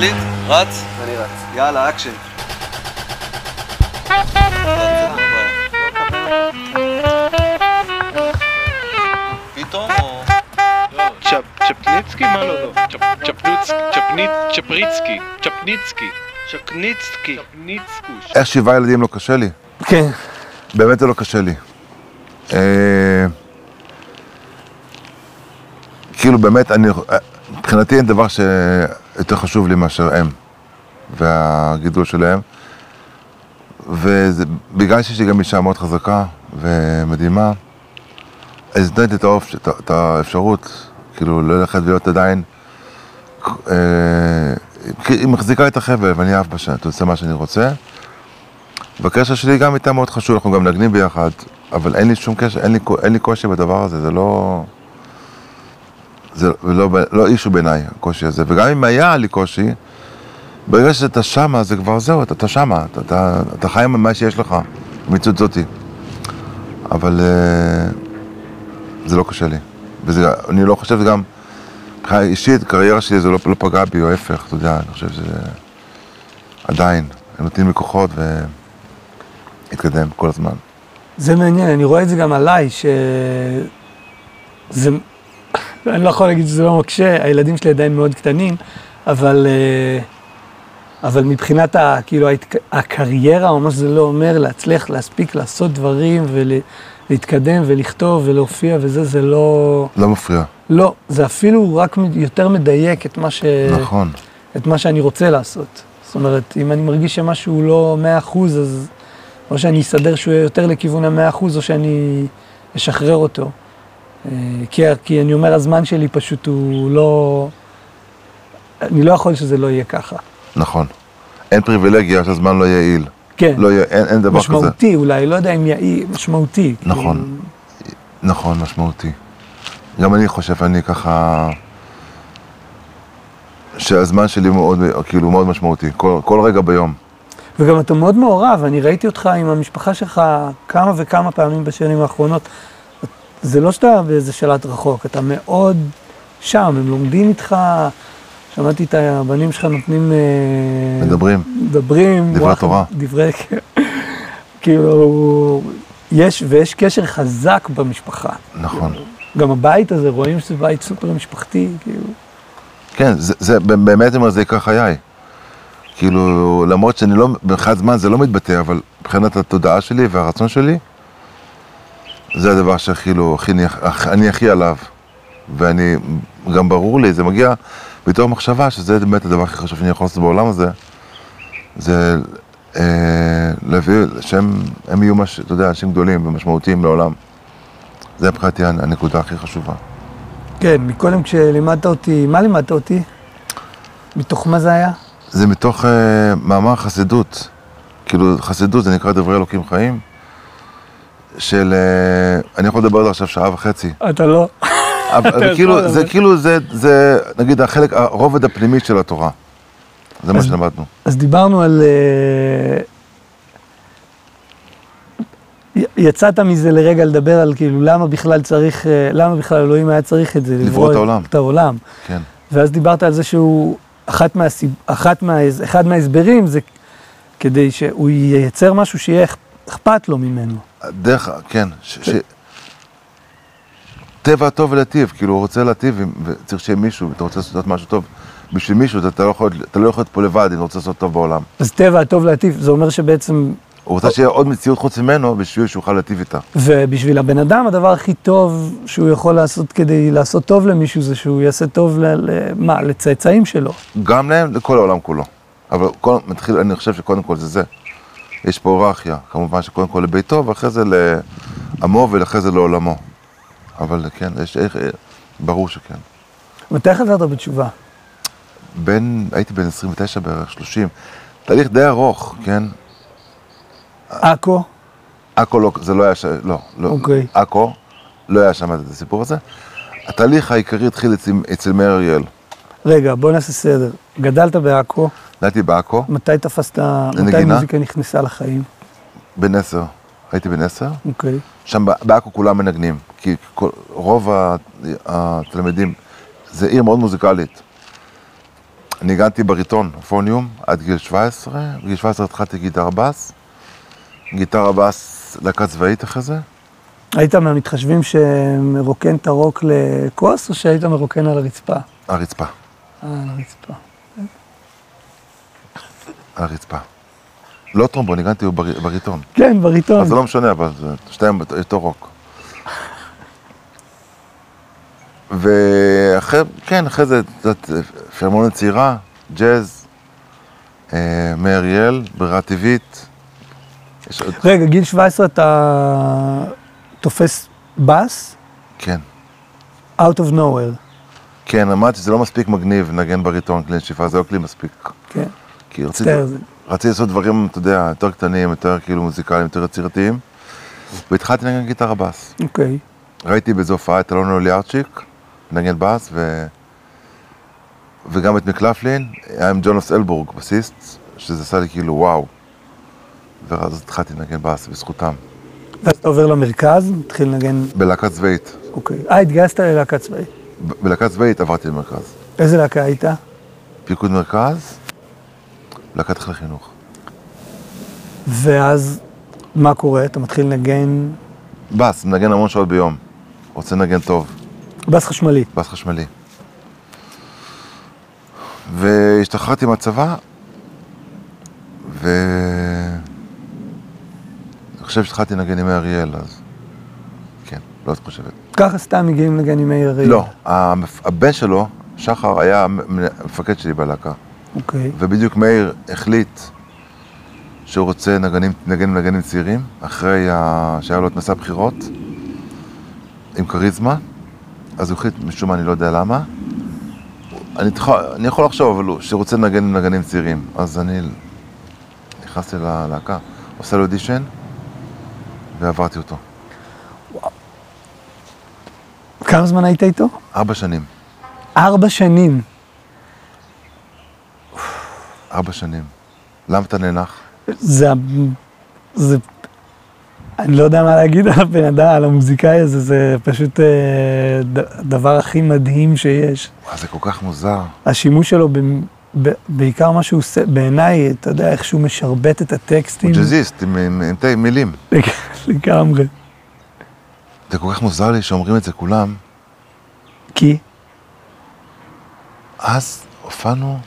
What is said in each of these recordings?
מקליט? רץ? אני רץ. יאללה, אקשן. פתאום או... צ'פ- צ'פניצקי? מה לא לא? צ'פריצקי. צ'פניצקי. צ'פניצקוש. איך שבעה ילדים לא קשה לי? כן. באמת זה לא קשה לי. אה, כאילו באמת, אני, מבחינתי אין דבר שיותר חשוב לי מאשר הם והגידול שלהם. ובגלל שיש לי גם אישה מאוד חזקה ומדהימה, אז נתתי את, האופ... את, האפשרות, כאילו, ללכת ולהיות עדיין, אה, היא מחזיקה את החבל ואני עף בשנה, אתה עושה מה שאני רוצה. והקשר שלי גם איתה מאוד חשוב, אנחנו גם מנגנים ביחד, אבל אין לי שום קשר, אין לי, אין לי קושי בדבר הזה, זה לא... זה לא, לא אישו בעיניי, הקושי הזה. וגם אם היה לי קושי, ברגע שאתה שמה, זה כבר זהו, אתה, אתה שמה, אתה, אתה, אתה חי עם מה שיש לך, המציאות זאתי. אבל אה, זה לא קשה לי. ואני לא חושב גם, מבחינה אישית, קריירה שלי זה לא, לא פגע בי, או ההפך, אתה יודע, אני חושב שזה עדיין, הם נותנים לי כוחות והתקדם כל הזמן. זה מעניין, אני רואה את זה גם עליי, ש... זה... אני לא יכול להגיד שזה לא מקשה, הילדים שלי עדיין מאוד קטנים, אבל, אה, אבל מבחינת ה, כאילו. הקריירה, או מה שזה לא אומר, להצליח להספיק לעשות דברים ולהתקדם ולכתוב ולהופיע וזה, זה לא... לא מפריע. לא, זה אפילו רק יותר מדייק את מה, ש... נכון. את מה שאני רוצה לעשות. זאת אומרת, אם אני מרגיש שמשהו לא מאה אחוז, אז או שאני אסדר שהוא יהיה יותר לכיוון המאה אחוז, או שאני אשחרר אותו. אה, כי, כי אני אומר, הזמן שלי פשוט הוא לא... אני לא יכול שזה לא יהיה ככה. נכון. אין פריבילגיה שהזמן לא יעיל. כן. לא אין, אין דבר משמעותי, כזה. משמעותי אולי, לא יודע אם יעיל, משמעותי. נכון. כאילו, נכון, משמעותי. גם אני חושב, אני ככה... שהזמן שלי מאוד, כאילו, מאוד משמעותי, כל, כל רגע ביום. וגם אתה מאוד מעורב, אני ראיתי אותך עם המשפחה שלך כמה וכמה פעמים בשנים האחרונות. זה לא שאתה באיזה שלט רחוק, אתה מאוד שם, הם לומדים איתך, שמעתי את הבנים שלך נותנים... אה, מדברים. מדברים. דברי תורה. דברי... כאילו, יש, ויש קשר חזק במשפחה. נכון. גם הבית הזה, רואים שזה בית סופר משפחתי, כאילו. כן, זה, זה באמת אומר, זה עיקר חיי. כאילו, למרות שאני לא, מבחינת זמן זה לא מתבטא, אבל מבחינת התודעה שלי והרצון שלי, זה הדבר שכאילו, הכי, אני, אני הכי עליו. ואני, גם ברור לי, זה מגיע בתור מחשבה, שזה באמת הדבר הכי חשוב שאני יכול לעשות בעולם הזה, זה אה, להביא, שהם הם יהיו, מש, אתה יודע, אנשים גדולים ומשמעותיים לעולם. זה מבחינתי הנקודה הכי חשובה. כן, מקודם כשלימדת אותי, מה לימדת אותי? מתוך מה זה היה? זה מתוך uh, מאמר חסידות, כאילו חסידות זה נקרא דברי אלוקים חיים, של, uh, אני יכול לדבר על זה עכשיו שעה וחצי, אתה לא. אבל זה כאילו, זה כאילו, זה, זה נגיד החלק, הרובד הפנימי של התורה, זה מה שלמדנו. אז דיברנו על... אה, יצאת מזה לרגע לדבר על כאילו למה בכלל צריך, אה, למה בכלל אלוהים היה צריך את זה. לברוא את העולם. את העולם. כן, ואז דיברת על זה שהוא, אחת מהסיב... אחת מה... אחד מההסברים זה כדי שהוא ייצר משהו שיהיה אכפת לו ממנו. דרך, כן, ש, ש... טבע הטוב ולהטיב, כאילו הוא רוצה להטיב, וצריך שיהיה מישהו, אתה רוצה לעשות משהו טוב בשביל מישהו, אתה, לא יכול, אתה לא יכול להיות פה לבד אם אתה רוצה לעשות טוב בעולם. אז טבע הטוב להטיב, זה אומר שבעצם, הוא רוצה שיהיה עוד מציאות חוץ ממנו, בשביל שהוא יוכל להטיב איתה. ובשביל הבן אדם הדבר הכי טוב שהוא יכול לעשות כדי לעשות טוב למישהו זה שהוא יעשה טוב ל... ל... מה, לצאצאים שלו. גם להם, לכל העולם כולו. אבל כל, מתחיל, אני חושב שקודם כל זה זה. יש פה היררכיה, כמובן שקודם כל לביתו, ואחרי זה לעמו ואחרי זה לעולמו. אבל כן, יש, איך, ברור שכן. מתי חזרת בתשובה? בין, הייתי בן 29 בערך, 30. תהליך די ארוך, כן? עכו? עכו לא, זה לא היה, ש... לא, לא. אוקיי. עכו, לא היה שם את הסיפור הזה. התהליך העיקרי התחיל אצל, אצל מאיר אריאל. רגע, בוא נעשה סדר. גדלת בעכו, גדלתי בעכו, מתי תפסת, מתי? מוזיקה נכנסה לחיים? בן עשר. הייתי בן עשר. אוקיי. שם בעכו כולם מנגנים, כי כל, רוב התלמידים, זה עיר מאוד מוזיקלית. ניגנתי בריטון, פוניום, עד גיל 17. בגיל 17 התחלתי גיטרה בס. גיטרה בס, להקה צבאית אחרי זה. היית מהמתחשבים שמרוקן את הרוק לכוס, או שהיית מרוקן על הרצפה? הרצפה, אה, על הרצפה. הרצפה. לא טרומבון, ניגנתי בר- בריטון. כן, בריטון. אז זה לא משנה, אבל זה שתיהם אותו רוק. ואחרי, כן, אחרי זה, את יודעת, פרמונה צעירה, ג'אז, אה, מאיר אריאל, ברירה טבעית. עוד, רגע, גיל 17 אתה תופס בס? כן. out of nowhere. כן, אמרתי שזה לא מספיק מגניב לנגן בריטון כלי נשיפה, זה לא כלי מספיק. כן. כי רציתי, זה- רציתי לעשות דברים, אתה יודע, יותר קטנים, יותר כאילו מוזיקליים, יותר יצירתיים. והתחלתי לנגן גיטרה בס. אוקיי. ראיתי באיזו הופעה את אלון אוליארצ'יק, מנגן בס, ו... וגם את מקלפלין, היה עם ג'ונוס אלבורג, בסיסט, שזה עשה לי כאילו וואו. ואז התחלתי לנגן בס בזכותם. ואז אתה עובר למרכז, מתחיל לנגן, בלהקה צבאית. אוקיי. אה, התגייסת ללהקה צבאית. בלהקה צבאית עברתי למרכז. איזה להקה היית? פיקוד מרכז, להקת חיל חינוך. ואז מה קורה? אתה מתחיל לנגן בס, מנגן המון שעות ביום. רוצה לנגן טוב. בס חשמלי. בס חשמלי. והשתחררתי מהצבא, ו... אני חושב שהתחלתי לנגן עם אריאל, אז... כן, לא את חושבת. ככה סתם מגיעים לנגן עם אריאל. לא, הבן שלו, שחר, היה המ- המפקד שלי בלהקה. אוקיי. ובדיוק מאיר החליט שהוא רוצה נגנים, נגן נגנים צעירים, אחרי ה... שהיה לו את מסע בחירות, עם כריזמה, אז הוא החליט, משום מה, אני לא יודע למה. אני, תח... אני יכול לחשוב, אבל הוא, שרוצה לנגן עם נגנים צעירים. אז אני נכנסתי ללהקה, עושה לו אודישן, ועברתי אותו. כמה זמן היית איתו? ארבע שנים. ארבע שנים. ארבע שנים. למה אתה נאנח? זה... זה... אני לא יודע מה להגיד על הבן אדם, על המוזיקאי הזה, זה פשוט אה, הדבר הכי מדהים שיש. וואי, זה כל כך מוזר. השימוש שלו, ב, ב, בעיקר מה שהוא עושה, בעיניי, אתה יודע איך שהוא משרבט את הטקסטים. הוא ג'אזיסט עם, עם, עם, עם מילים. לגמרי. זה כל כך מוזר לי שאומרים את זה כולם. כי? אז הופענו,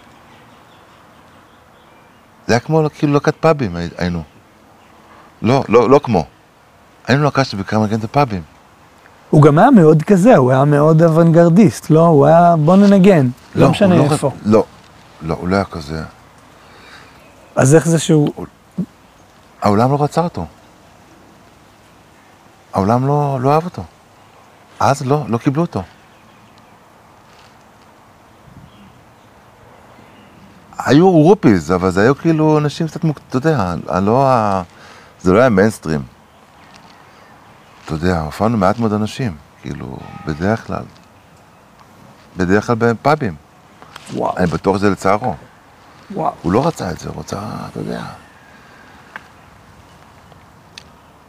זה היה כמו כאילו להקת פאבים הי- היינו. לא, לא, לא כמו. היינו להקה שבעיקר מנגנת בפאבים. הוא גם היה מאוד כזה, הוא היה מאוד אוונגרדיסט, לא? הוא היה, בוא ננגן, לא, הוא משנה לא, איפה. לא, לא, הוא לא היה כזה. אז איך זה שהוא... העולם לא רצה אותו. העולם לא, לא אהב אותו. אז לא, לא קיבלו אותו. היו רופיז, אבל זה היו כאילו אנשים קצת, מוק- אתה יודע, לא ה... זה לא היה מיינסטרים. אתה יודע, הופענו מעט מאוד אנשים, כאילו, בדרך כלל. בדרך כלל בפאבים. וואו, אני בטוח שזה לצערו. וואו. הוא לא רצה את זה, הוא רצה, אתה יודע.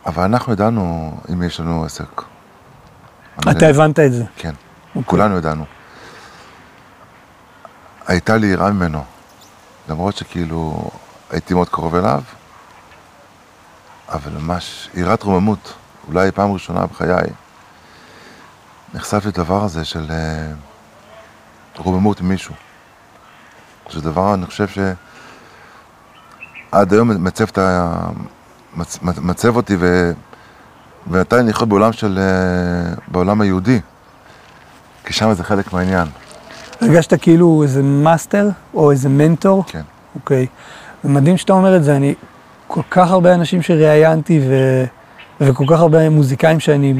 אבל אנחנו ידענו אם יש לנו עסק. אתה הבנת את זה. כן, אוקיי. כולנו ידענו. הייתה לי יראה ממנו, למרות שכאילו הייתי מאוד קרוב אליו, אבל ממש יראת רוממות, אולי פעם ראשונה בחיי, נחשפתי לדבר הזה של אה, רוממות ממישהו. זה דבר, אני חושב שעד היום מצב, את ה... מצ... מצב אותי ו... ונתן לי לחיות בעולם של... אה, בעולם היהודי, כי שם זה חלק מהעניין. הרגשת כאילו איזה מאסטר או איזה מנטור? כן. אוקיי. זה מדהים שאתה אומר את זה, אני, כל כך הרבה אנשים שראיינתי ו, וכל כך הרבה מוזיקאים שאני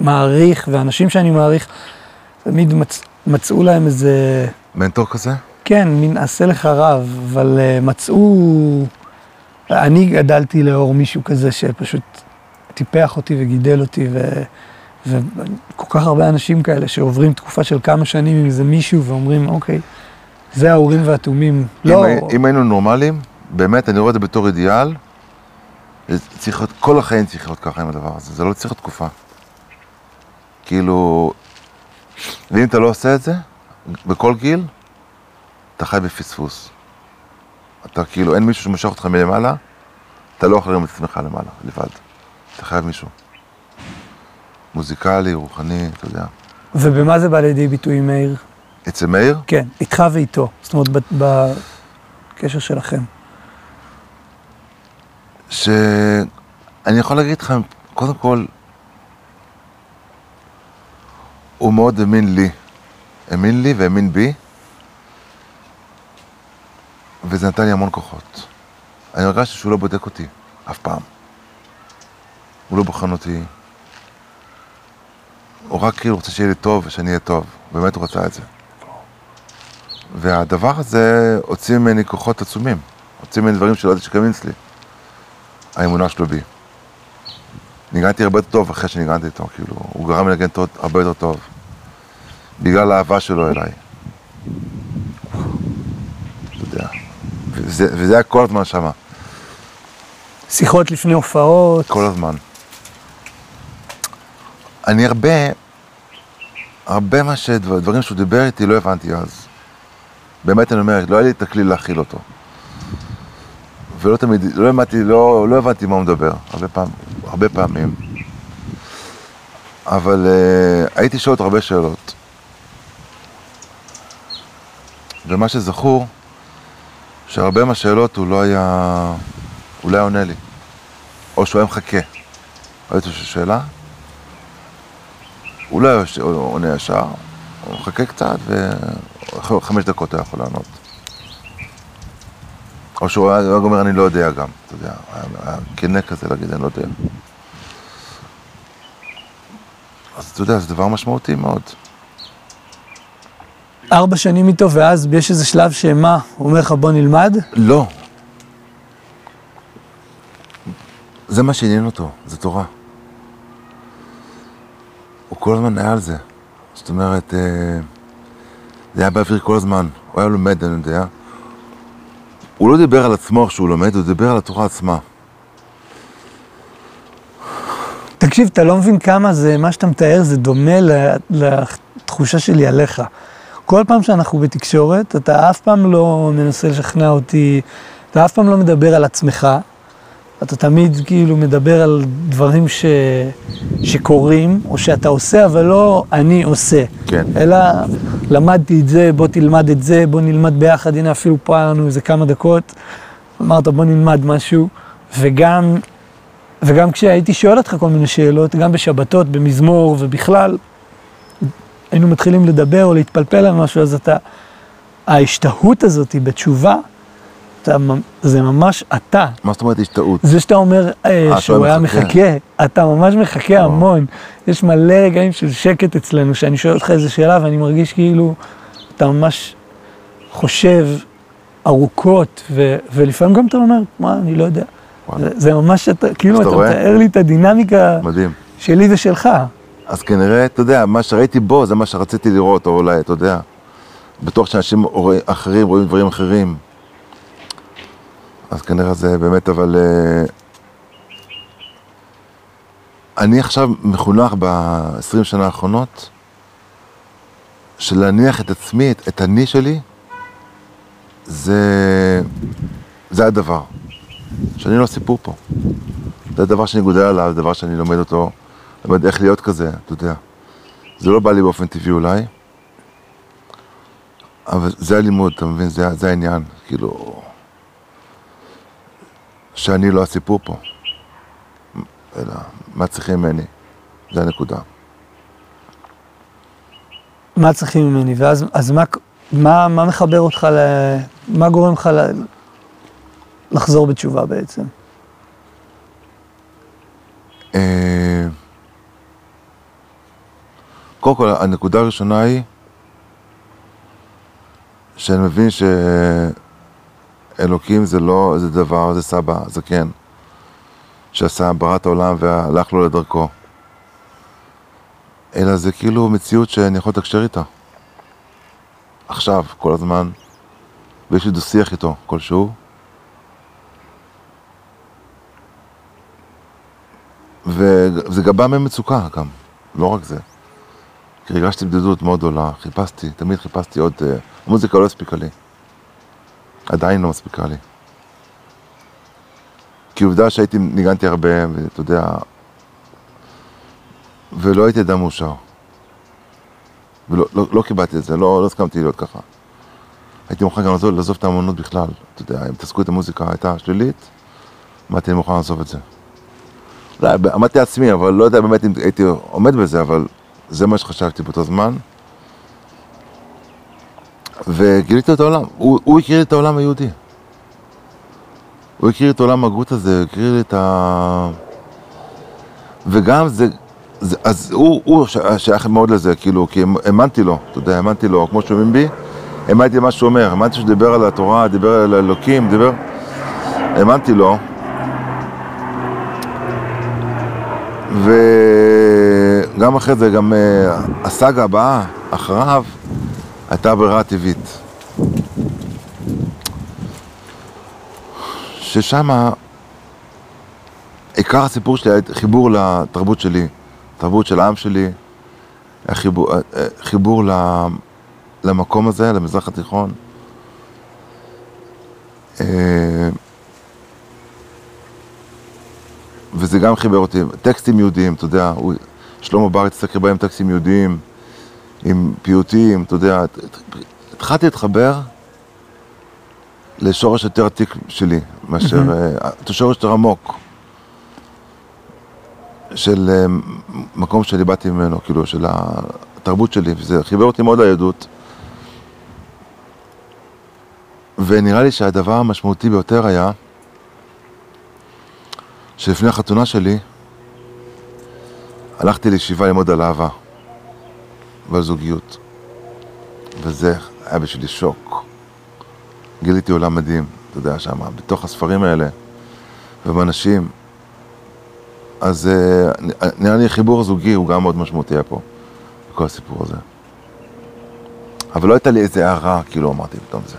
מעריך ואנשים שאני מעריך, תמיד מצ, מצאו להם איזה, מנטור כזה? כן, מין עשה לך רב, אבל uh, מצאו, אני גדלתי לאור מישהו כזה שפשוט טיפח אותי וגידל אותי, ו, וכל כך הרבה אנשים כאלה שעוברים תקופה של כמה שנים עם איזה מישהו ואומרים, אוקיי, זה האורים והתומים. לא, אם, היינו נורמלים, באמת, אני רואה את זה בתור אידיאל, צריך להיות, כל החיים צריך להיות ככה עם הדבר הזה, זה לא צריך תקופה. כאילו, ואם אתה לא עושה את זה, בכל גיל, אתה חי בפספוס. אתה כאילו, אין מישהו שמושך אותך מלמעלה, אתה לא יכול להרים את עצמך למעלה, לבד. אתה חייב מישהו. מוזיקלי, רוחני, אתה יודע. ובמה זה בא לידי ביטוי, מאיר? אצל מאיר, כן, איתך ואיתו. זאת אומרת, בקשר שלכם. שאני יכול להגיד לך, קודם כל, הוא מאוד האמין לי. האמין לי והאמין בי, וזה נתן לי המון כוחות. אני הרגשתי שהוא לא בודק אותי, אף פעם. הוא לא בוחן אותי. הוא רק כאילו רוצה שיהיה לי טוב ושאני אהיה טוב. באמת הוא רצה את זה. והדבר הזה הוציא ממני כוחות עצומים. הוציא ממני דברים שלא ידעתי שקיימים אצלי. האמונה שלו בי. ניגנתי הרבה יותר טוב אחרי שניגנתי איתו, כאילו, הוא גרם לי לנגן הרבה יותר טוב. בגלל האהבה שלו אליי. אתה יודע. וזה, וזה היה כל הזמן שמה, שיחות לפני הופעות. כל הזמן. אני הרבה, הרבה מה שדברים שהוא דיבר איתי לא הבנתי אז. באמת אני אומר, לא היה לי את הכלי להכיל אותו. ולא תמיד, לא הבנתי, לא, לא הבנתי מה הוא מדבר, הרבה, פעם, הרבה פעמים. אבל uh, הייתי שואל אותו הרבה שאלות. ומה שזכור, שהרבה מהשאלות הוא לא היה, הוא לא היה עונה לי. או שהוא היה מחכה. ראיתי שאלה, הוא לא עונה ישר, הוא מחכה קצת, וחמש דקות הוא יכול לענות. או שהוא היה אומר, אני לא יודע גם, אתה יודע, היה כנה כזה להגיד, אני לא יודע. אז אתה יודע, זה דבר משמעותי מאוד. ארבע שנים איתו, ואז יש איזה שלב שמה, הוא אומר לך בוא נלמד? לא. זה מה שעניין אותו, זה תורה. הוא כל הזמן היה על זה. זאת אומרת, אה, זה היה באוויר כל הזמן. הוא היה לומד, אני יודע. הוא לא דיבר על עצמו כשהוא לומד, הוא דיבר על התורה עצמה. תקשיב, אתה לא מבין כמה זה, מה שאתה מתאר זה דומה לתחושה שלי עליך. כל פעם שאנחנו בתקשורת, אתה אף פעם לא מנסה לשכנע אותי, אתה אף פעם לא מדבר על עצמך, אתה תמיד כאילו מדבר על דברים ש... שקורים, או שאתה עושה, אבל לא אני עושה. כן. אלא למדתי את זה, בוא תלמד את זה, בוא נלמד ביחד, הנה אפילו פה היה לנו איזה כמה דקות, אמרת בוא נלמד משהו, וגם, וגם כשהייתי שואל אותך כל מיני שאלות, גם בשבתות, במזמור ובכלל, היינו מתחילים לדבר או להתפלפל על משהו, אז אתה, ההשתהות הזאת בתשובה, אתה, זה ממש אתה. מה זאת אומרת השתאות? זה שאתה אומר אה, אתה שהוא היה מחכה. מחכה, אתה ממש מחכה וואו. המון. יש מלא רגעים של שקט אצלנו, שאני שואל אותך איזה שאלה ואני מרגיש כאילו אתה ממש חושב ארוכות, ו- ולפעמים גם אתה אומר, מה, אני לא יודע. זה, זה ממש, אתה, כאילו אתה אתה רואה? מתאר לי את הדינמיקה מדהים. שלי ושלך. אז כנראה, אתה יודע, מה שראיתי בו זה מה שרציתי לראות, או אולי, אתה יודע. בטוח שאנשים אחרים רואים דברים אחרים. אז כנראה זה באמת, אבל... אה, אני עכשיו מחונך ב-20 שנה האחרונות, של להניח את עצמי, את, את אני שלי, זה... זה הדבר. שאני לא סיפור פה. זה הדבר שאני גודל עליו, זה דבר שאני לומד אותו, לומד איך להיות כזה, אתה יודע. זה לא בא לי באופן טבעי אולי, אבל זה הלימוד, אתה מבין? זה, זה העניין, כאילו... שאני לא הסיפור פה, אלא מה צריכים ממני, זה הנקודה. מה צריכים ממני? ואז אז מה, מה, מה מחבר אותך, ל, מה גורם לך ל, לחזור בתשובה בעצם? אה, קודם כל, הנקודה הראשונה היא שאני מבין שאלוקים זה לא איזה דבר, זה סבא, זקן, שעשה, ברא את העולם והלך לו לדרכו. אלא זה כאילו מציאות שאני יכול לתקשר איתה. עכשיו, כל הזמן, ויש לי דו-שיח איתו כלשהו. וזה גם בא ממצוקה גם, לא רק זה. כי הרגשתי בדידות מאוד גדולה, חיפשתי, תמיד חיפשתי עוד, אה, המוזיקה לא הספיקה לי. עדיין לא מספיקה לי. כי עובדה שהייתי, ניגנתי הרבה, ואתה יודע, ולא הייתי אדם מאושר. ולא לא, לא קיבלתי את זה, לא, לא הסכמתי להיות ככה. הייתי מוכן גם לעזוב, לעזוב את האמנות בכלל. אתה יודע, אם התעסקות המוזיקה הייתה שלילית, אמרתי, אני מוכן לעזוב את זה. אולי עמדתי לעצמי, אבל לא יודע באמת אם הייתי עומד בזה, אבל זה מה שחשבתי באותו זמן. וגיליתי את העולם, הוא, הוא הכיר את העולם היהודי. הוא הכיר את עולם הגות הזה, הוא הכיר את ה... וגם זה, זה אז הוא, הוא שייך מאוד לזה, כאילו, כי האמנתי לו, אתה יודע, האמנתי לו, כמו שאומרים בי, האמנתי למה שהוא אומר, האמנתי שהוא דיבר על התורה, דיבר על אלוקים, דיבר... האמנתי לו. וגם אחרי זה, גם אה, הסאגה הבאה, אחריו, הייתה ברירה טבעית. ששם עיקר הסיפור שלי היה חיבור לתרבות שלי, תרבות של העם שלי, חיבור, חיבור למקום הזה, למזרח התיכון. אה, וזה גם חיבר אותי, טקסטים יהודיים, אתה יודע, שלמה בר הרבה עם טקסטים יהודיים, עם פיוטים, אתה יודע, הת- הת- התחלתי להתחבר לשורש יותר עתיק שלי, מאשר, אה, את השורש יותר עמוק, של אה, מקום שאני באתי ממנו, כאילו, של התרבות שלי, וזה חיבר אותי מאוד ליהדות. ונראה לי שהדבר המשמעותי ביותר היה, שלפני החתונה שלי, הלכתי לישיבה ללמוד על אהבה ועל זוגיות. וזה היה בשבילי שוק. גיליתי עולם מדהים, אתה יודע, שם, בתוך הספרים האלה, ובאנשים. אז אה, נראה לי חיבור הזוגי הוא גם מאוד משמעותי היה פה, בכל הסיפור הזה. אבל לא הייתה לי איזה הערה, כאילו אמרתי פתאום זה.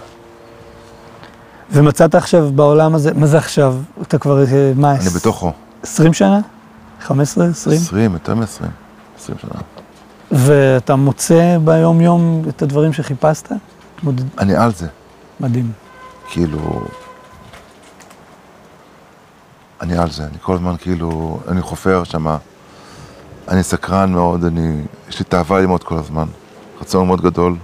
ומצאת עכשיו בעולם הזה, מה זה עכשיו? אתה כבר, אה, מה, אני בתוכו. 20 שנה? 15, 20? 20, יותר מ-20. 20 שנה. ואתה מוצא ביום-יום את הדברים שחיפשת? אני על זה. מדהים. כאילו... אני על זה, אני כל הזמן כאילו, אני חופר שמה, אני סקרן מאוד, אני, יש לי תאווה ללמוד כל הזמן, רצון מאוד גדול.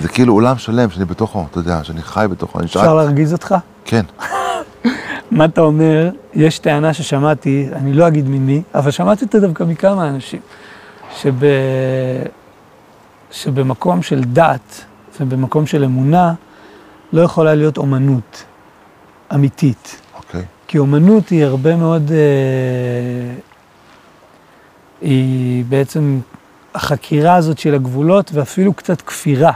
זה כאילו עולם שלם שאני בתוכו, אתה יודע, שאני חי בתוכו, אני אפשר שאל... להרגיז אותך? כן, מה אתה אומר? יש טענה ששמעתי, אני לא אגיד ממי, אבל שמעתי אותה דווקא מכמה אנשים, שב... שבמקום של דת ובמקום של אמונה לא יכולה להיות אומנות אמיתית. אוקיי. כי אומנות היא הרבה מאוד, אה, היא בעצם החקירה הזאת של הגבולות ואפילו קצת כפירה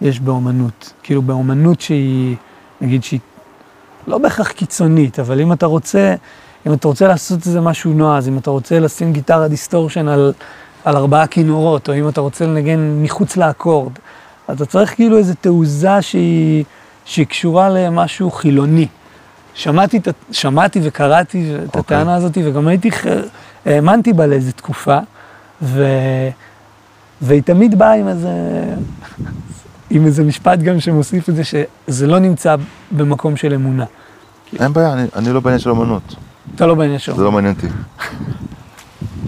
יש באומנות. כאילו באומנות שהיא, נגיד שהיא לא בהכרח קיצונית, אבל אם אתה רוצה, אם אתה רוצה לעשות איזה משהו נועז, אם אתה רוצה לשים גיטרה distortion על, על ארבעה כינורות, או אם אתה רוצה לנגן מחוץ לאקורד, אתה צריך כאילו איזו תעוזה שהיא, שהיא קשורה למשהו חילוני. שמעתי, שמעתי וקראתי את אוקיי. הטענה הזאת, וגם הייתי, האמנתי בה לאיזו תקופה, ו... והיא תמיד באה עם איזה, עם איזה משפט גם שמוסיף את זה, שזה לא נמצא במקום של אמונה. אין בעיה, אני, אני לא בעניין של אמנות, אתה לא בעניין של זה לא מעניין אותי.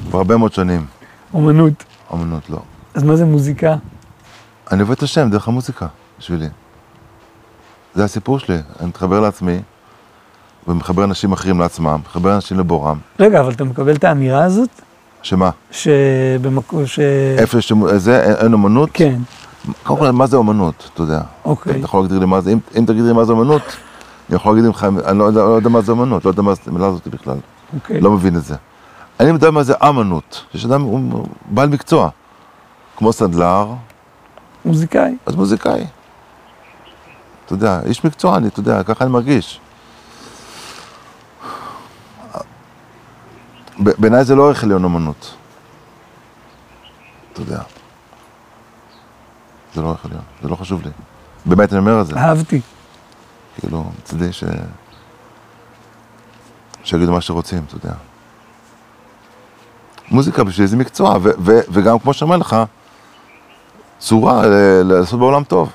כבר הרבה מאוד שנים, אומנות. אמנות לא. אז מה זה מוזיקה? אני עובד את השם דרך המוזיקה, בשבילי. זה הסיפור שלי, אני מתחבר לעצמי, ומחבר אנשים אחרים לעצמם, מחבר אנשים לבורם. רגע, אבל אתה מקבל את האמירה הזאת? שמה? שבמקום, ש... איפה יש זה, אין- אומנות? כן, קודם כל, מה זה אומנות, אתה יודע? אוקיי. אתה יכול להגדיר לי מה זה, אם, אם תגיד לי מה זה אומנות, אני יכול להגיד לך, אני לא יודע, לא יודע מה זה אומנות, לא יודע מה זה המילה הזאת בכלל, אוקיי. לא מבין את זה. אני יודע מה זה אמנות, יש אדם, הוא בעל מקצוע, כמו סנדלר, מוזיקאי. אז מוזיקאי. אתה יודע, איש מקצוע, אני, אתה יודע, ככה אני מרגיש. בעיניי זה לא ערך עליון אומנות. אתה יודע. זה לא ערך עליון, זה לא חשוב לי. באמת אני אומר את זה, אהבתי. כאילו, מצידי ש... שיגידו מה שרוצים, אתה יודע. מוזיקה בשבילי זה מקצוע, ו- ו- וגם כמו שאומר לך, צורה ל- לעשות בעולם טוב.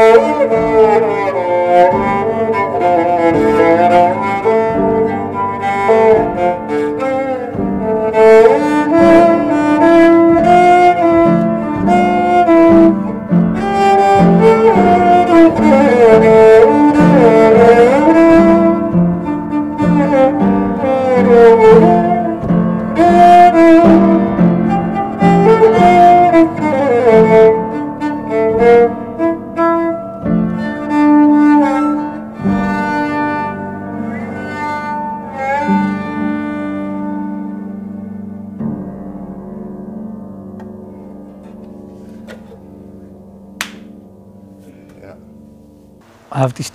Oh, oh, oh.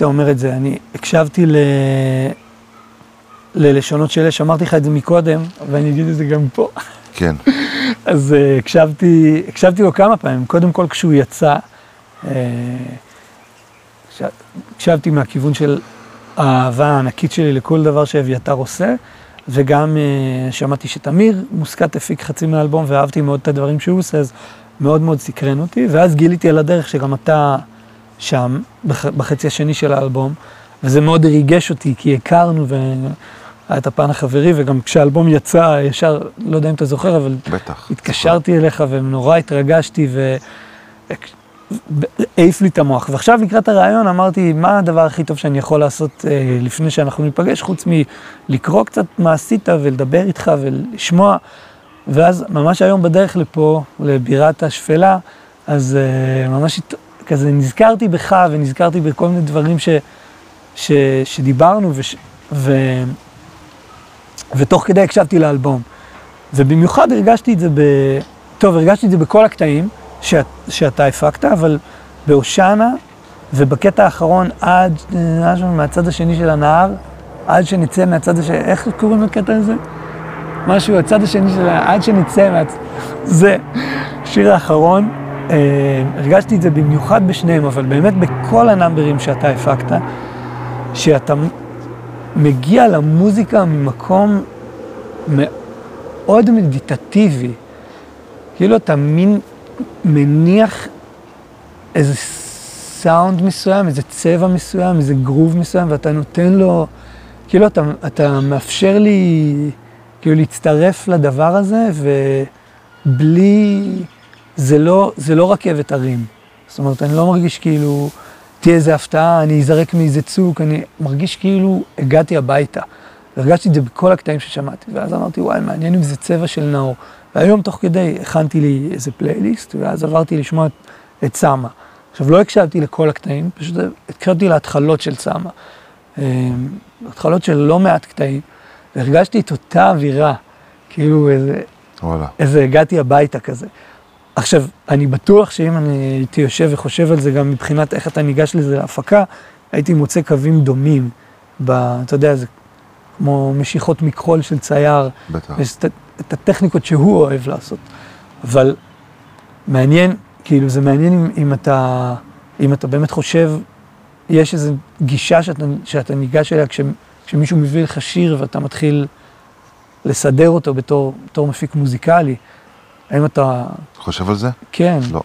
שאתה אומר את זה. אני הקשבתי ל... ללשונות של אש, אמרתי לך את זה מקודם, ואני אגיד את זה גם פה. כן. אז uh, הקשבתי, הקשבתי לו כמה פעמים. קודם כל כשהוא יצא, uh, הקשבתי מהכיוון של האהבה הענקית שלי לכל דבר שאביתר עושה, וגם uh, שמעתי שתמיר מוסקת הפיק חצי מהאלבום, ואהבתי מאוד את הדברים שהוא עושה, אז מאוד מאוד סקרן אותי, ואז גיליתי על הדרך שגם אתה שם, בח, בחצי השני של האלבום, וזה מאוד ריגש אותי, כי הכרנו, והיה את הפן החברי, וגם כשהאלבום יצא, ישר, לא יודע אם אתה זוכר, אבל... בטח. התקשרתי אליך ונורא התרגשתי, והעיף לי את המוח. ועכשיו לקראת הרעיון אמרתי, מה הדבר הכי טוב שאני יכול לעשות אה, לפני שאנחנו ניפגש, חוץ מלקרוא קצת מה עשית ולדבר איתך ולשמוע. ואז ממש היום בדרך לפה, לבירת השפלה, אז אה, ממש הת... כזה נזכרתי בך ונזכרתי בכל מיני דברים ש, ש, שדיברנו, וש, ו, ותוך כדי הקשבתי לאלבום. ובמיוחד הרגשתי את זה ב... טוב, הרגשתי את זה בכל הקטעים שאת, שאתה הפקת, אבל בהושענא ובקטע האחרון עד, עד שם, מהצד השני של הנהר, עד שנצא מהצד השני, איך קוראים לקטע הזה? משהו, הצד השני של ה... עד שנצא מהצד... זה, שיר האחרון. אה, הרגשתי את זה במיוחד בשניהם, אבל באמת בכל הנאמברים שאתה הפקת, שאתה מגיע למוזיקה ממקום מאוד מדיטטיבי. כאילו אתה מין מניח איזה סאונד מסוים, איזה צבע מסוים, איזה גרוב מסוים, ואתה נותן לו, כאילו אתה, אתה מאפשר לי כאילו להצטרף לדבר הזה, ובלי, זה לא, זה לא רכבת הרים. זאת אומרת, אני לא מרגיש כאילו, תהיה איזה הפתעה, אני אזרק מאיזה צוק, אני מרגיש כאילו הגעתי הביתה. הרגשתי את זה בכל הקטעים ששמעתי, ואז אמרתי, וואי, מעניין אם זה צבע של נאור. והיום תוך כדי הכנתי לי איזה פלייליסט, ואז עברתי לשמוע את, את סאמה. עכשיו, לא הקשבתי לכל הקטעים, פשוט הקשבתי להתחלות של סאמה. התחלות של לא מעט קטעים, והרגשתי את אותה אווירה, כאילו איזה, וואלה. איזה הגעתי הביתה כזה. עכשיו, אני בטוח שאם אני הייתי יושב וחושב על זה גם מבחינת איך אתה ניגש לזה להפקה, הייתי מוצא קווים דומים. ב, אתה יודע, זה כמו משיכות מכחול של צייר. בטח. יש את, את הטכניקות שהוא אוהב לעשות. אבל מעניין, כאילו זה מעניין אם, אם, אתה, אם אתה באמת חושב, יש איזו גישה שאתה, שאתה ניגש אליה כש, כשמישהו מביא לך שיר ואתה מתחיל לסדר אותו בתור, בתור מפיק מוזיקלי. האם אתה, חושב על זה? כן, לא.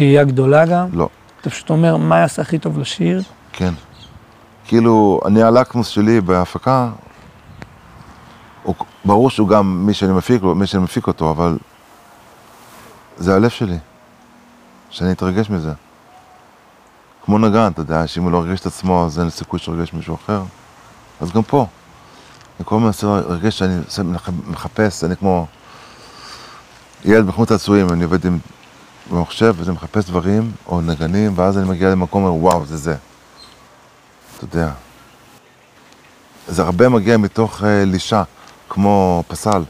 ראייה גדולה גם, לא. אתה פשוט אומר מה יעשה הכי טוב לשיר, כן. כאילו, אני הלקמוס שלי בהפקה, הוא, ברור שהוא גם מי שאני מפיק, מי שאני מפיק אותו, אבל זה הלב שלי, שאני אתרגש מזה. כמו נגן, אתה יודע, שאם הוא לא ירגיש את עצמו, אז אין סיכוי שירגש מישהו אחר. אז גם פה. אני כל הזמן מנסה להרגיש שאני מחפש, אני כמו ילד בחנות צעצועים, אני עובד עם במחשב, וזה מחפש דברים, או נגנים, ואז אני מגיע למקום, אומר, וואו, זה זה. אתה יודע. זה הרבה מגיע מתוך אה, לישה, כמו פסל,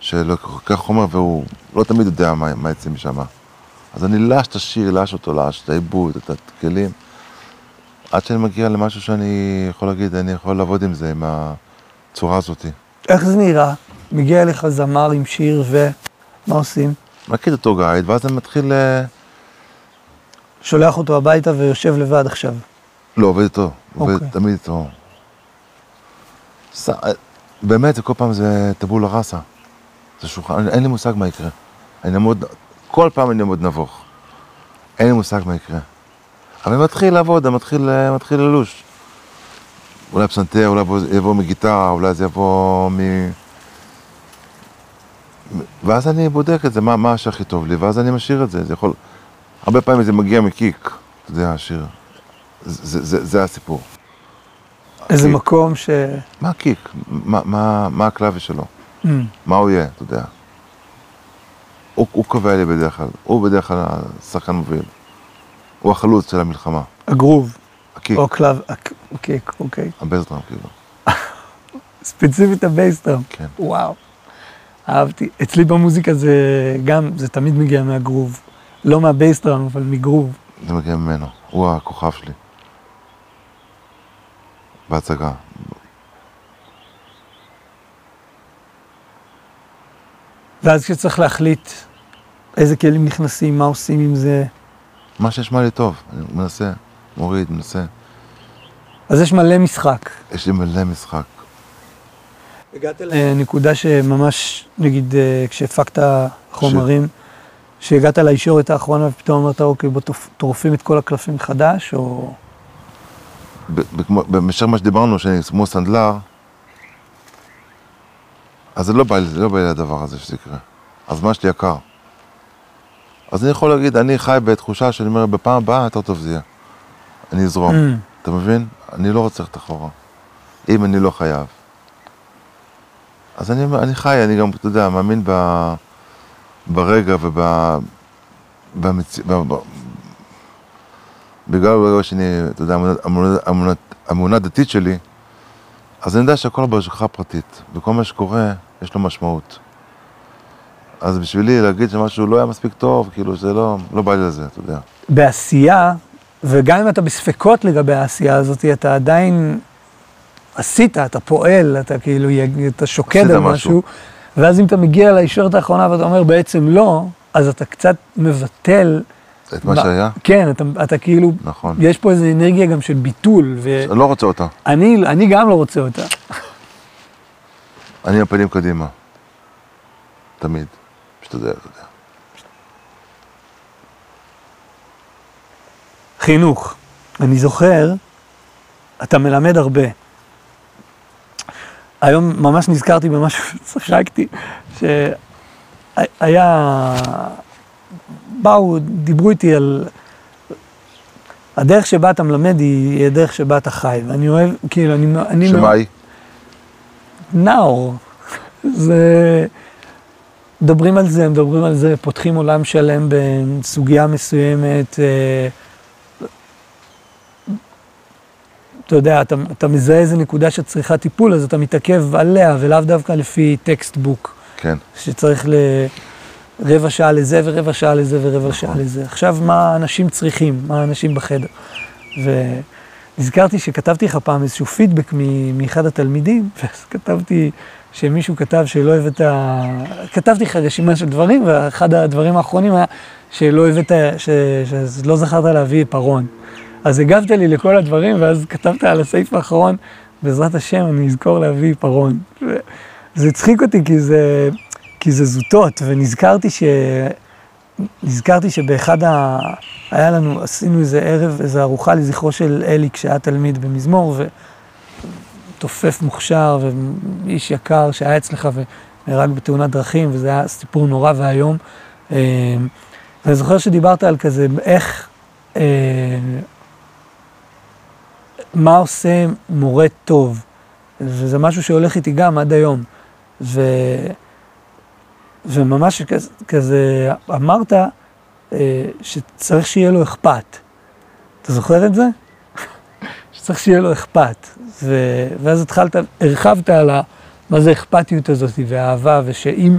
שלוקח חומר והוא לא תמיד יודע מה, מה יצא משם. אז אני לש את השיר, לש אותו, לש את העיבוד, את הכלים, עד שאני מגיע למשהו שאני יכול להגיד, אני יכול לעבוד עם זה, עם הצורה הזאת. איך זה נראה? מגיע אליך זמר עם שיר ומה עושים? מכיר את אותו גייד, ואז אני מתחיל... אה, שולח אותו הביתה ויושב לבד עכשיו. לא, עובד איתו, עובד אוקיי. תמיד איתו. ס- באמת, זה כל פעם זה טבולה ראסה. זה שולחן, אין- לי מושג מה יקרה. אני מאוד, כל פעם אני מאוד נבוך. אין לי מושג מה יקרה. אבל אני מתחיל לעבוד, אני מתחיל, אה, מתחיל ללוש. אולי פסנתר, אולי יבוא- יבוא מגיטרה, אולי זה יבוא מ... ואז אני בודק את זה, מה, מה שהכי טוב לי, ואז אני משאיר את זה. זה יכול... הרבה פעמים זה מגיע מ kick, אתה יודע, השיר. זה, זה, זה הסיפור. איזה ה kick. מקום ש... מה ה kick? מה, מה, מה ה clave שלו? Mm. מה הוא יהיה, אתה יודע. הוא, הוא קובע לי בדרך כלל, הוא בדרך כלל השחקן מוביל. הוא החלוץ של המלחמה. ה groove, ה kick, או clave, הק- אוקיי. ה bass drum כאילו. ספציפית ה bass drum. כן. וואו. אהבתי. אצלי במוזיקה זה גם, זה תמיד מגיע מהגרוב. לא מהבייסטראם, אבל מגרוב. זה מגיע ממנו, הוא הכוכב שלי. בהצגה. ואז כשצריך להחליט איזה כלים נכנסים, מה עושים עם זה, מה שנשמע לי טוב, אני מנסה, מוריד, מנסה. אז יש מלא משחק. יש לי מלא משחק. הגעת לנקודה שממש, נגיד, אה, כשהפקת חומרים, שהגעת לישורת האחרונה ופתאום אמרת, אוקיי, בוא טורפים את כל הקלפים מחדש, או... במשך מה שדיברנו, שאני כמו סנדלר, אז זה לא בא לי, זה לא בא לי הדבר הזה שזה יקרה. הזמן שלי יקר. אז אני יכול להגיד, אני חי בתחושה שאני אומר, בפעם הבאה יותר טוב זה יהיה. אני אזרום. Mm. אתה מבין? אני לא רוצה ללכת אחורה. אם אני לא חייב. אז אני, אני חי, אני גם, אתה יודע, מאמין ב, ברגע וב... במצ... ב, ב, בגלל בגלל שאני, אתה יודע, אמונה- דתית שלי, אז אני יודע שהכל בהשגחה פרטית, וכל מה שקורה, יש לו משמעות. אז בשבילי להגיד שמשהו לא היה מספיק טוב, כאילו זה לא, לא בא לי לזה, אתה יודע. בעשייה, וגם אם אתה בספקות לגבי העשייה הזאת, אתה עדיין עשית, אתה פועל, אתה כאילו, אתה שוקד על משהו. משהו, ואז אם אתה מגיע לישורת האחרונה ואתה אומר בעצם לא, אז אתה קצת מבטל. את מה שהיה, כן, אתה, אתה כאילו, נכון. יש פה איזו אנרגיה גם של ביטול, אני לא רוצה אותה, ואני אני גם לא רוצה אותה. אני עם הפנים קדימה. תמיד. יודע, אתה יודע. חינוך. אני זוכר, אתה מלמד הרבה. היום ממש נזכרתי במשהו שצחקתי, שהיה, באו, דיברו איתי על... הדרך שבה אתה מלמד היא הדרך שבה אתה חי, ואני אוהב, כאילו, אני, אני שמה היא? נאור. זה... מדברים על זה, מדברים על זה, פותחים עולם שלם בסוגיה מסוימת. אה, אתה יודע, אתה, אתה מזהה איזה נקודה שצריכה טיפול, אז אתה מתעכב עליה, ולאו דווקא לפי textbook, כן. שצריך לרבע שעה לזה ורבע שעה לזה ורבע שעה לזה. עכשיו, מה אנשים צריכים, מה אנשים בחדר. ונזכרתי שכתבתי לך פעם איזשהו פידבק מ- מאחד התלמידים, ואז כתבתי שמישהו כתב שלא אוהב את ה... כתבתי לך רשימה של דברים, ואחד הדברים האחרונים היה שלא הבאת, ש... שלא זכרת להביא פרון. אז הגבת לי לכל הדברים, ואז כתבת על הסעיף האחרון, בעזרת השם אני אזכור להביא פרון. ו- זה הצחיק אותי כי זה, כי זה זוטות, ונזכרתי ש... נזכרתי שבאחד ה... היה לנו, עשינו איזה ערב, איזו ארוחה לזכרו של אלי כשהיה תלמיד במזמור, ותופף מוכשר ואיש יקר שהיה אצלך ונהרג בתאונת דרכים, וזה היה סיפור נורא ואיום. אה, ואני זוכר שדיברת על כזה, איך, אה, מה עושה מורה טוב, וזה משהו שהולך איתי גם עד היום. ו... וממש כזה, כזה אמרת אה, שצריך שיהיה לו אכפת. אתה זוכר את זה? שצריך שיהיה לו אכפת. ו... ואז התחלת, הרחבת על ה... מה זה האכפתיות הזאת והאהבה, ושאם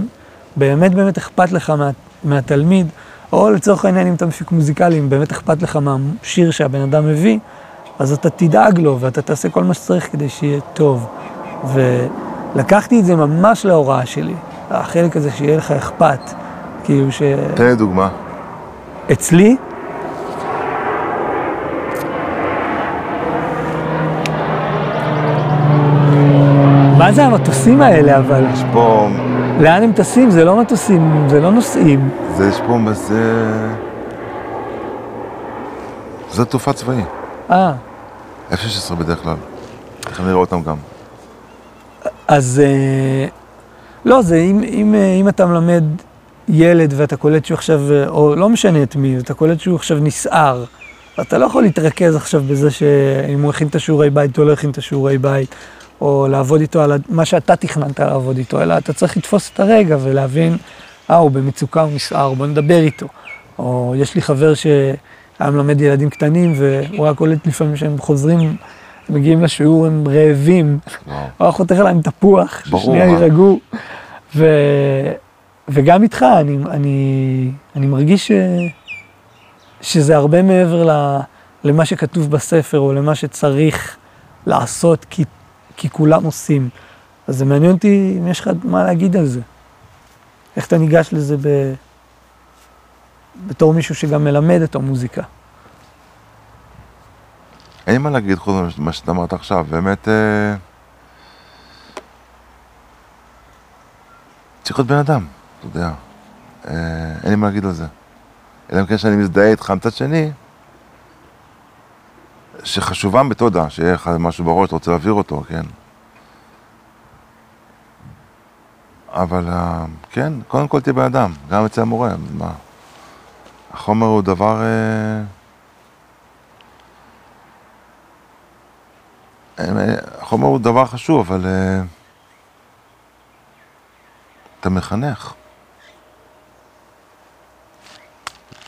באמת באמת אכפת לך מה... מהתלמיד, או לצורך העניין אם אתה מפיק מוזיקלי, אם באמת אכפת לך מהשיר שהבן אדם מביא, אז אתה תדאג לו ואתה תעשה כל מה שצריך כדי שיהיה טוב. ולקחתי את זה ממש להוראה שלי, החלק הזה שיהיה לך אכפת. כאילו ש... תן דוגמה. אצלי, מה זה המטוסים האלה אבל? יש פה, לאן הם טסים? זה לא מטוסים, זה לא נוסעים. זה, יש פה, זה... זה תעופה צבאי. אה, F-16 בדרך כלל. איך נראה אותם גם. אז אה, לא, זה אם, אם, אה, אם אתה מלמד ילד ואתה קולט שהוא עכשיו, אה, או לא משנה את מי, ואתה קולט שהוא עכשיו נסער, אתה לא יכול להתרכז עכשיו בזה שאם הוא הכין את השיעורי בית או לא הכין את השיעורי בית, או לעבוד איתו על מה שאתה תכננת לעבוד איתו, אלא אתה צריך לתפוס את הרגע ולהבין, אה, הוא במצוקה, הוא נסער, בוא נדבר איתו. או יש לי חבר שהיה מלמד ילדים קטנים, והוא היה קולט לפעמים שהם חוזרים, מגיעים לשיעור, הם רעבים. הוא היה חותך להם תפוח, ששנייה? יירגעו. ו... וגם איתך, אני, אני, אני מרגיש ש... שזה הרבה מעבר ל... למה שכתוב בספר, או למה שצריך לעשות, כי, כי כולם עושים. אז זה מעניין אותי אם יש לך מה להגיד על זה. איך אתה ניגש לזה ב... בתור מישהו שגם מלמד את המוזיקה. אין מה להגיד חוץ ממה שאתה אמרת עכשיו, באמת... אה, צריך להיות בן אדם, אתה יודע. אה, אין לי מה להגיד על זה. אלא אם כן שאני מזדהה איתך מצד שני, שחשובה מתודה, שיהיה לך משהו בראש, אתה רוצה להעביר אותו, כן. אבל אה, כן, קודם כל תהיה בן אדם, גם אצל המורה, מה? החומר הוא דבר... אה, אה, החומר הוא דבר חשוב, אבל אה, אתה מחנך.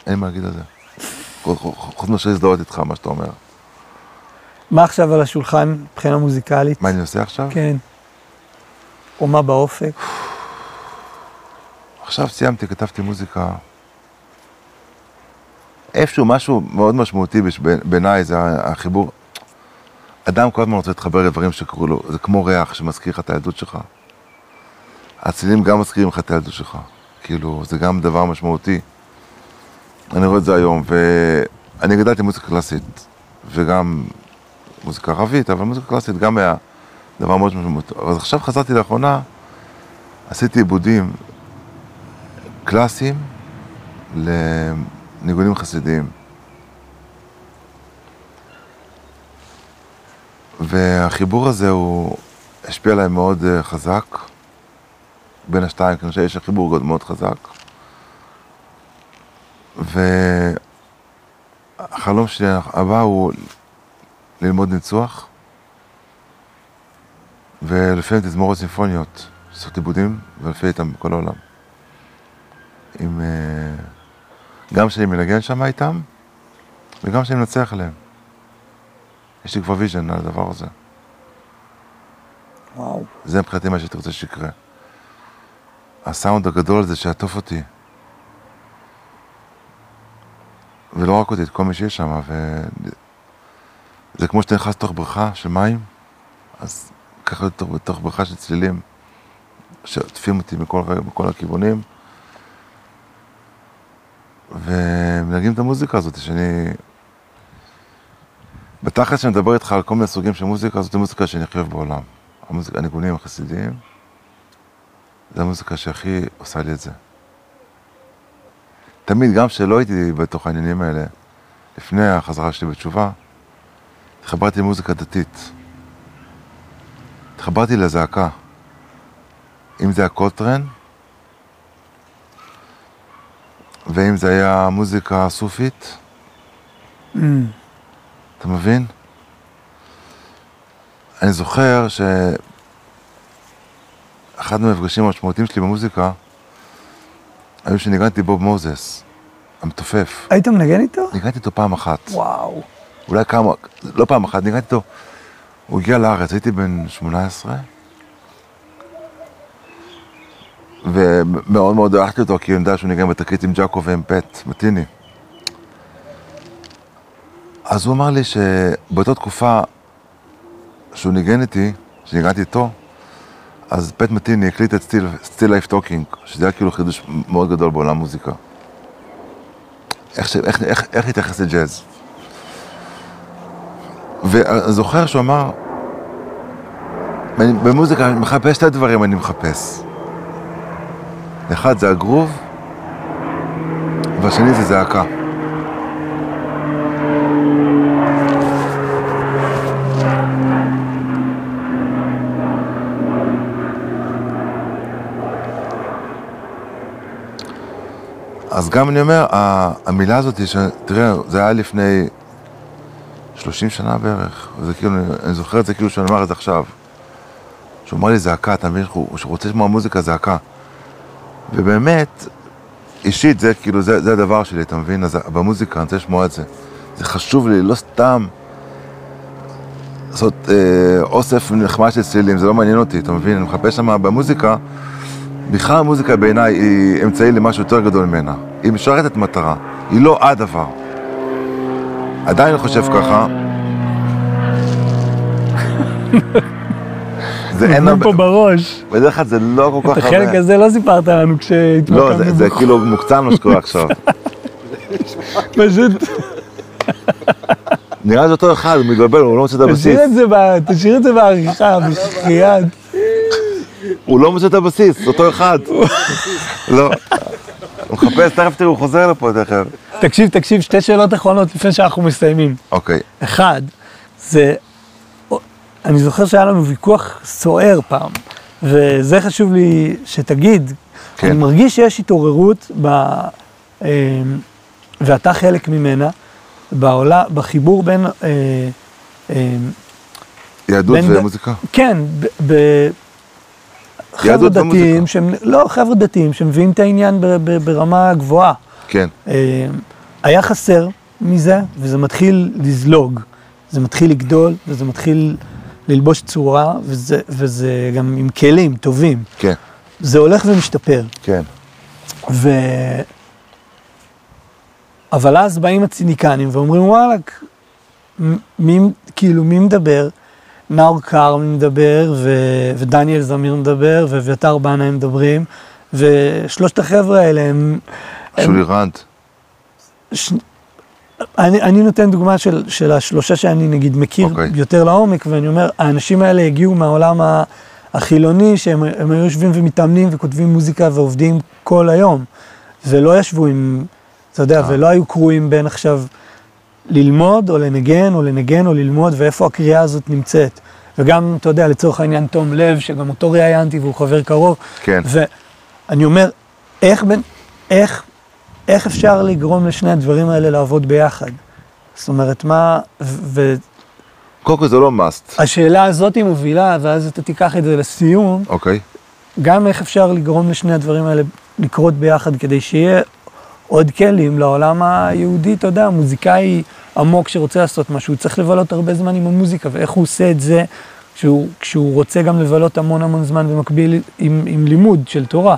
אין מה להגיד על זה. חוץ מאשר להזדהות איתך, מה שאתה אומר. מה עכשיו על השולחן מבחינה מוזיקלית? מה אני עושה עכשיו? כן. או מה באופק? עכשיו סיימתי, כתבתי מוזיקה. איפשהו משהו מאוד משמעותי בעיניי זה החיבור. אדם כל הזמן רוצה להתחבר לדברים שקרו לו, זה כמו ריח שמזכיר לך את הילדות שלך. הצלילים גם מזכירים לך את הילדות שלך. כאילו, זה גם דבר משמעותי. אני רואה את זה היום, ואני גדלתי מוזיקה קלאסית, וגם מוזיקה ערבית, אבל מוזיקה קלאסית גם היה דבר מאוד משמעותי. אז עכשיו חזרתי לאחרונה, עשיתי עיבודים קלאסיים לניגונים חסידיים. והחיבור הזה הוא השפיע עליי מאוד אה, חזק, בין השתיים, חושב שיש חיבור מאוד חזק. והחלום שלי הבא הוא ללמוד ניצוח, ולפעמים תזמורות סימפוניות, לעשות עיבודים ולפעמים איתם בכל העולם. עם... אה, גם שאני מנגן שם איתם, וגם שאני מנצח עליהם. יש לי כבר vision על הדבר הזה. וואו. זה מבחינתי מה שהייתי רוצה שיקרה. הסאונד הגדול הזה שיעטוף אותי. ולא רק אותי, את כל מי שיש שם, ו... זה כמו שאתה נכנס לתוך בריכה של מים, אז ככה לתוך, בריכה של צלילים, שעוטפים אותי מכל מכל הכיוונים, ומנהגים את המוזיקה הזאת, שאני... בתכלס שאני מדבר איתך על כל מיני סוגים של מוזיקה, זאת המוזיקה שאני הכי אוהב בעולם. המוזיקה, הניגונים החסידיים, זה המוזיקה שהכי עושה לי את זה. תמיד, גם כשלא הייתי בתוך העניינים האלה, לפני החזרה שלי בתשובה, התחברתי למוזיקה דתית. התחברתי לזעקה. אם זה היה ואם זה היה מוזיקה סופית, Mm. אתה מבין? אני זוכר שאחד מהמפגשים המשמעותיים שלי במוזיקה היו שניגנתי בוב מוזס, המתופף. היית מנגן איתו? ניגנתי איתו פעם אחת, וואו. אולי כמה, לא פעם אחת, ניגנתי איתו, הוא הגיע לארץ, הייתי בן 18, ומאוד מאוד אהבתי אותו, כי אני יודע שהוא ניגן בתקליט עם ג'אקו ועם פט מטיני. אז הוא אמר לי שבאותה תקופה שהוא ניגן איתי, שניגנתי איתו, אז פט מטיני הקליט את Still Life Talking, שזה היה כאילו חידוש מאוד גדול בעולם מוזיקה. איך, ש- איך, איך, איך להתייחס לג'אז. ואני זוכר שהוא אמר, "אני- במוזיקה אני מחפש שתי דברים, אני מחפש. אחד זה הגרוב, והשני זה זעקה. אז גם אני אומר, המילה הזאת, ש... תראה, זה היה לפני 30 שנה בערך, זה כאילו, אני זוכר את זה כאילו שאני אמר את זה עכשיו. שהוא אמר לי זעקה, אתה מבין? שהוא רוצה לשמוע מוזיקה זעקה. ובאמת, אישית זה כאילו, זה, זה הדבר שלי, אתה מבין? אז במוזיקה אני רוצה לשמוע את זה. זה חשוב לי, לא סתם לעשות אה, אוסף נחמד של צלילים, זה לא מעניין אותי, אתה מבין? אני מחפש שם במוזיקה, בכלל המוזיקה בעיניי היא אמצעי למשהו יותר גדול ממנה. היא משרתת מטרה, היא לא הדבר. עדיין אני חושב ככה. זה אין הרבה, פה בראש. בדרך כלל זה לא כל את כך החלק הזה לא סיפרת לנו לא, כשהתמקמנו זה, זה בחור. כאילו מוקצן מה שקורה עכשיו. פשוט נראה לי אותו אחד, הוא מתבלבל, הוא לא מוצא את הבסיס. תשאיר את זה ב- תשאיר את זה בעריכה, בחייאת. הוא לא מוצא את הבסיס, אותו אחד. לא. הוא מחפש, תכף תראו, הוא חוזר לפה תכף. תקשיב, תקשיב, שתי שאלות אחרונות לפני שאנחנו מסיימים. אוקיי, אחד, זה, אני זוכר שהיה לנו ויכוח סוער פעם, וזה חשוב לי שתגיד. כן. אני מרגיש שיש התעוררות, ב, אה, ואתה חלק ממנה, בעולה, בחיבור בין, אה, אה, יהדות בין- ומוזיקה. כן, ב, ב, חבר'ה דתיים. שהם, לא, חבר'ה דתיים שמביאים את העניין ב, ב, ברמה גבוהה. כן. אה, היה חסר מזה, וזה מתחיל לזלוג. זה מתחיל לגדול, וזה מתחיל ללבוש צורה, וזה, וזה גם עם כלים טובים. כן, זה הולך ומשתפר. כן. ו... אבל אז באים הציניקנים ואומרים, וואלכ, מי, כאילו, מי מדבר? נאור כרמי מדבר, ו... ודניאל זמיר מדבר, ואביתר בנאי מדברים, ושלושת החבר'ה האלה הם... הם שולי רנד. ש... אני, אני נותן דוגמה של, של השלושה שאני נגיד מכיר אוקיי. okay. יותר לעומק, ואני אומר, האנשים האלה הגיעו מהעולם ה- החילוני, שהם הם היו יושבים ומתאמנים וכותבים מוזיקה ועובדים כל היום, ולא ישבו עם, אתה יודע, אה. ולא היו קרואים בין עכשיו ללמוד או לנגן, או לנגן או ללמוד, ואיפה הקריאה הזאת נמצאת. וגם, אתה יודע, לצורך העניין תום לב, שגם אותו ראיינתי והוא חבר קרוב, כן. ואני אומר, איך, בין, איך, איך אפשר לגרום לשני הדברים האלה לעבוד ביחד? זאת אומרת, מה... ו- קודם כל זה לא must, והשאלה הזאת היא מובילה, ואז אתה תיקח את זה לסיום, אוקיי? גם איך אפשר לגרום לשני הדברים האלה לקרות ביחד, כדי שיהיה עוד כלים לעולם היהודי, אתה יודע, מוזיקאי עמוק שרוצה לעשות משהו, הוא צריך לבלות הרבה זמן עם המוזיקה, ואיך הוא עושה את זה כשהוא, כשהוא רוצה גם לבלות המון המון זמן במקביל עם, עם לימוד של תורה.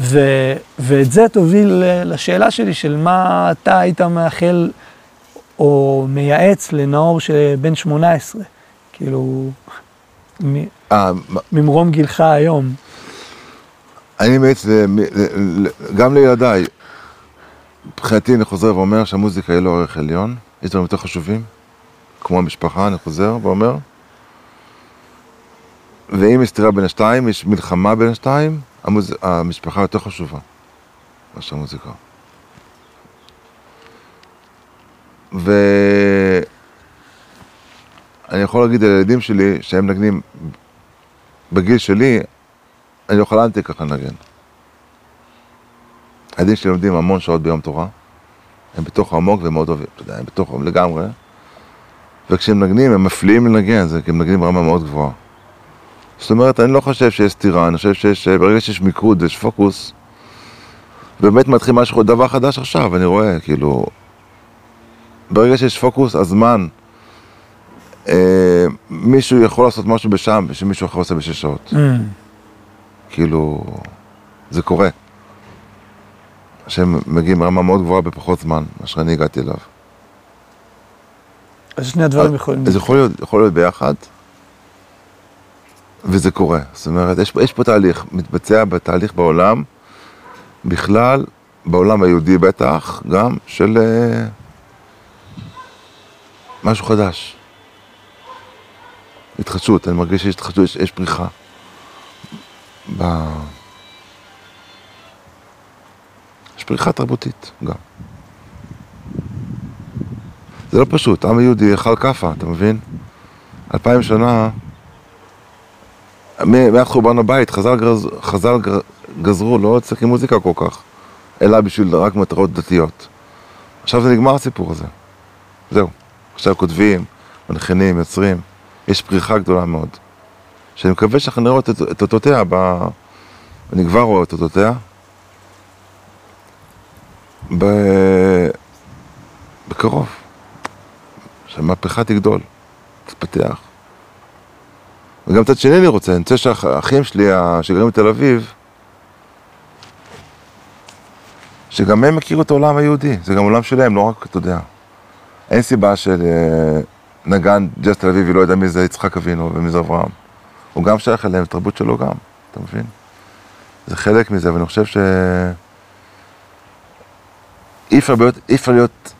ו, ואת זה תוביל לשאלה שלי של מה אתה היית מאחל או מייעץ לנאור שבן 18, כאילו, מ- אה, ממרום גילך היום. אני ל- גם לילדיי. מבחינתי אני חוזר ואומר שהמוזיקה היא לא ערך עליון, יש דברים יותר חשובים, כמו המשפחה, אני חוזר ואומר. ואם יש סתירה בין השתיים, יש מלחמה בין השתיים, המוז... המשפחה יותר חשובה מאשר המוזיקה. ואני יכול להגיד על הילדים שלי, שהם מנגנים בגיל שלי, אני לא חלמתי ככה לנגן. הילדים שלי לומדים המון שעות ביום תורה, הם בתוך העמוק והם מאוד אוהבים, אתה יודע, הם בתוך לגמרי, וכשהם מנגנים הם מפליאים לנגן, זה כי הם מנגנים ברמה מאוד גבוהה. זאת אומרת, אני לא חושב שיש סתירה, אני חושב שיש, ברגע שיש מיקוד, יש פוקוס, באמת מתחיל משהו, דבר חדש עכשיו, אני רואה, כאילו, ברגע שיש פוקוס, הזמן, אה, מישהו יכול לעשות משהו בשם, שמישהו אחר עושה בשש שעות. כאילו, זה קורה. שהם מגיעים לרמה מאוד גבוהה בפחות זמן, מה שאני הגעתי אליו. אז שני הדברים יכולים... אז יכול להיות, יכול להיות ביחד, וזה קורה. זאת אומרת, יש, יש פה תהליך, מתבצע בתהליך בעולם, בכלל, בעולם היהודי בטח, גם של אה, משהו חדש. התחדשות, אני מרגיש שיש התחדשות, יש, יש פריחה. ב... יש פריחה תרבותית גם. זה לא פשוט, העם היהודי אכל כאפה, אתה מבין? אלפיים שנה, מאז חורבן הבית, חז"ל, גז, חז"ל גזרו, לא צריכים מוזיקה כל כך, אלא בשביל רק מטרות דתיות. עכשיו זה נגמר הסיפור הזה. זהו. עכשיו כותבים, מנחינים, יוצרים. יש פריחה גדולה מאוד. שאני מקווה שאנחנו נראה את, את אותותיה, ב... אני כבר רואה את אותותיה. ב... בקרוב. שהמהפכה תגדול, תתפתח. וגם מצד שני אני רוצה, אני רוצה שהאחים שלי שגרים בתל אביב, שגם הם יכירו את העולם היהודי, זה גם עולם שלהם, לא רק, אתה יודע. אין סיבה שנגן ג'אז תל אביבי לא יודע מי זה יצחק אבינו ומי זה אברהם. הוא גם שייך אליהם, התרבות שלו גם, אתה מבין? זה חלק מזה, ואני חושב ש... אי אפשר להיות, אי אפשר להיות,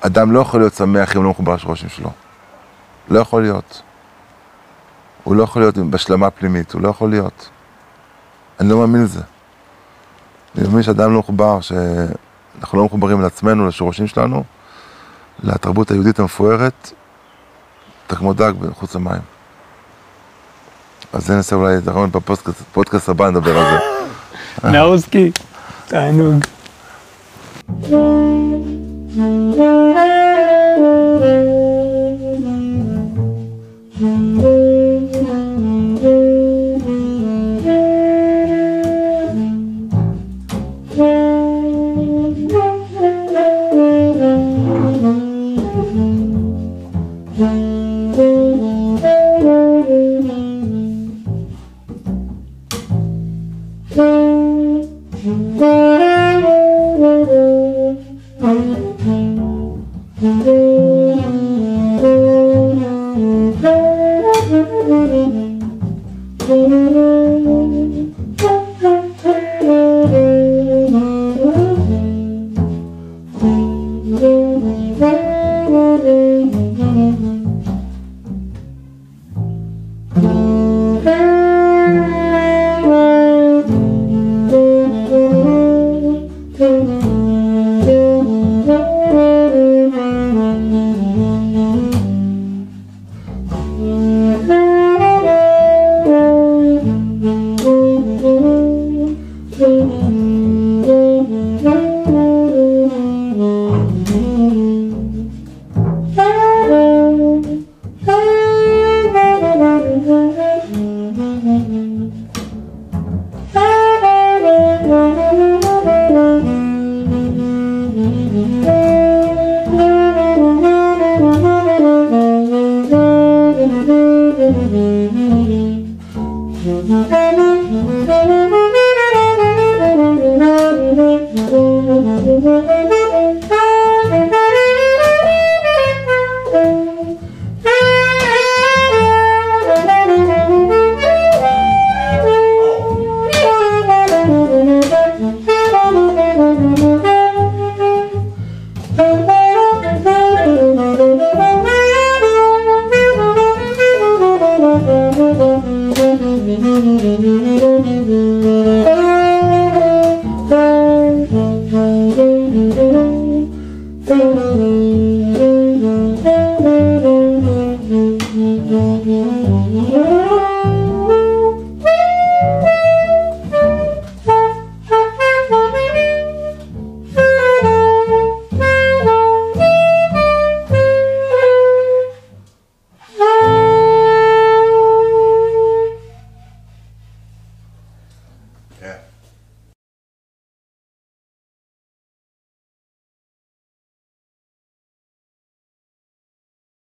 אדם לא יכול להיות שמח אם לא מחובר לשורשים שלו. לא יכול להיות. הוא לא יכול להיות בהשלמה פנימית, הוא לא יכול להיות. אני לא מאמין לזה. אני מאמין שאדם לא מחובר, שאנחנו לא מחוברים לעצמנו, לשורשים שלנו, לתרבות היהודית המפוארת, אתה כמו דג מחוץ למים. אז זה ננסה אולי, נכון, בפודקאסט הבא נדבר על זה. נאוסקי, תענוג.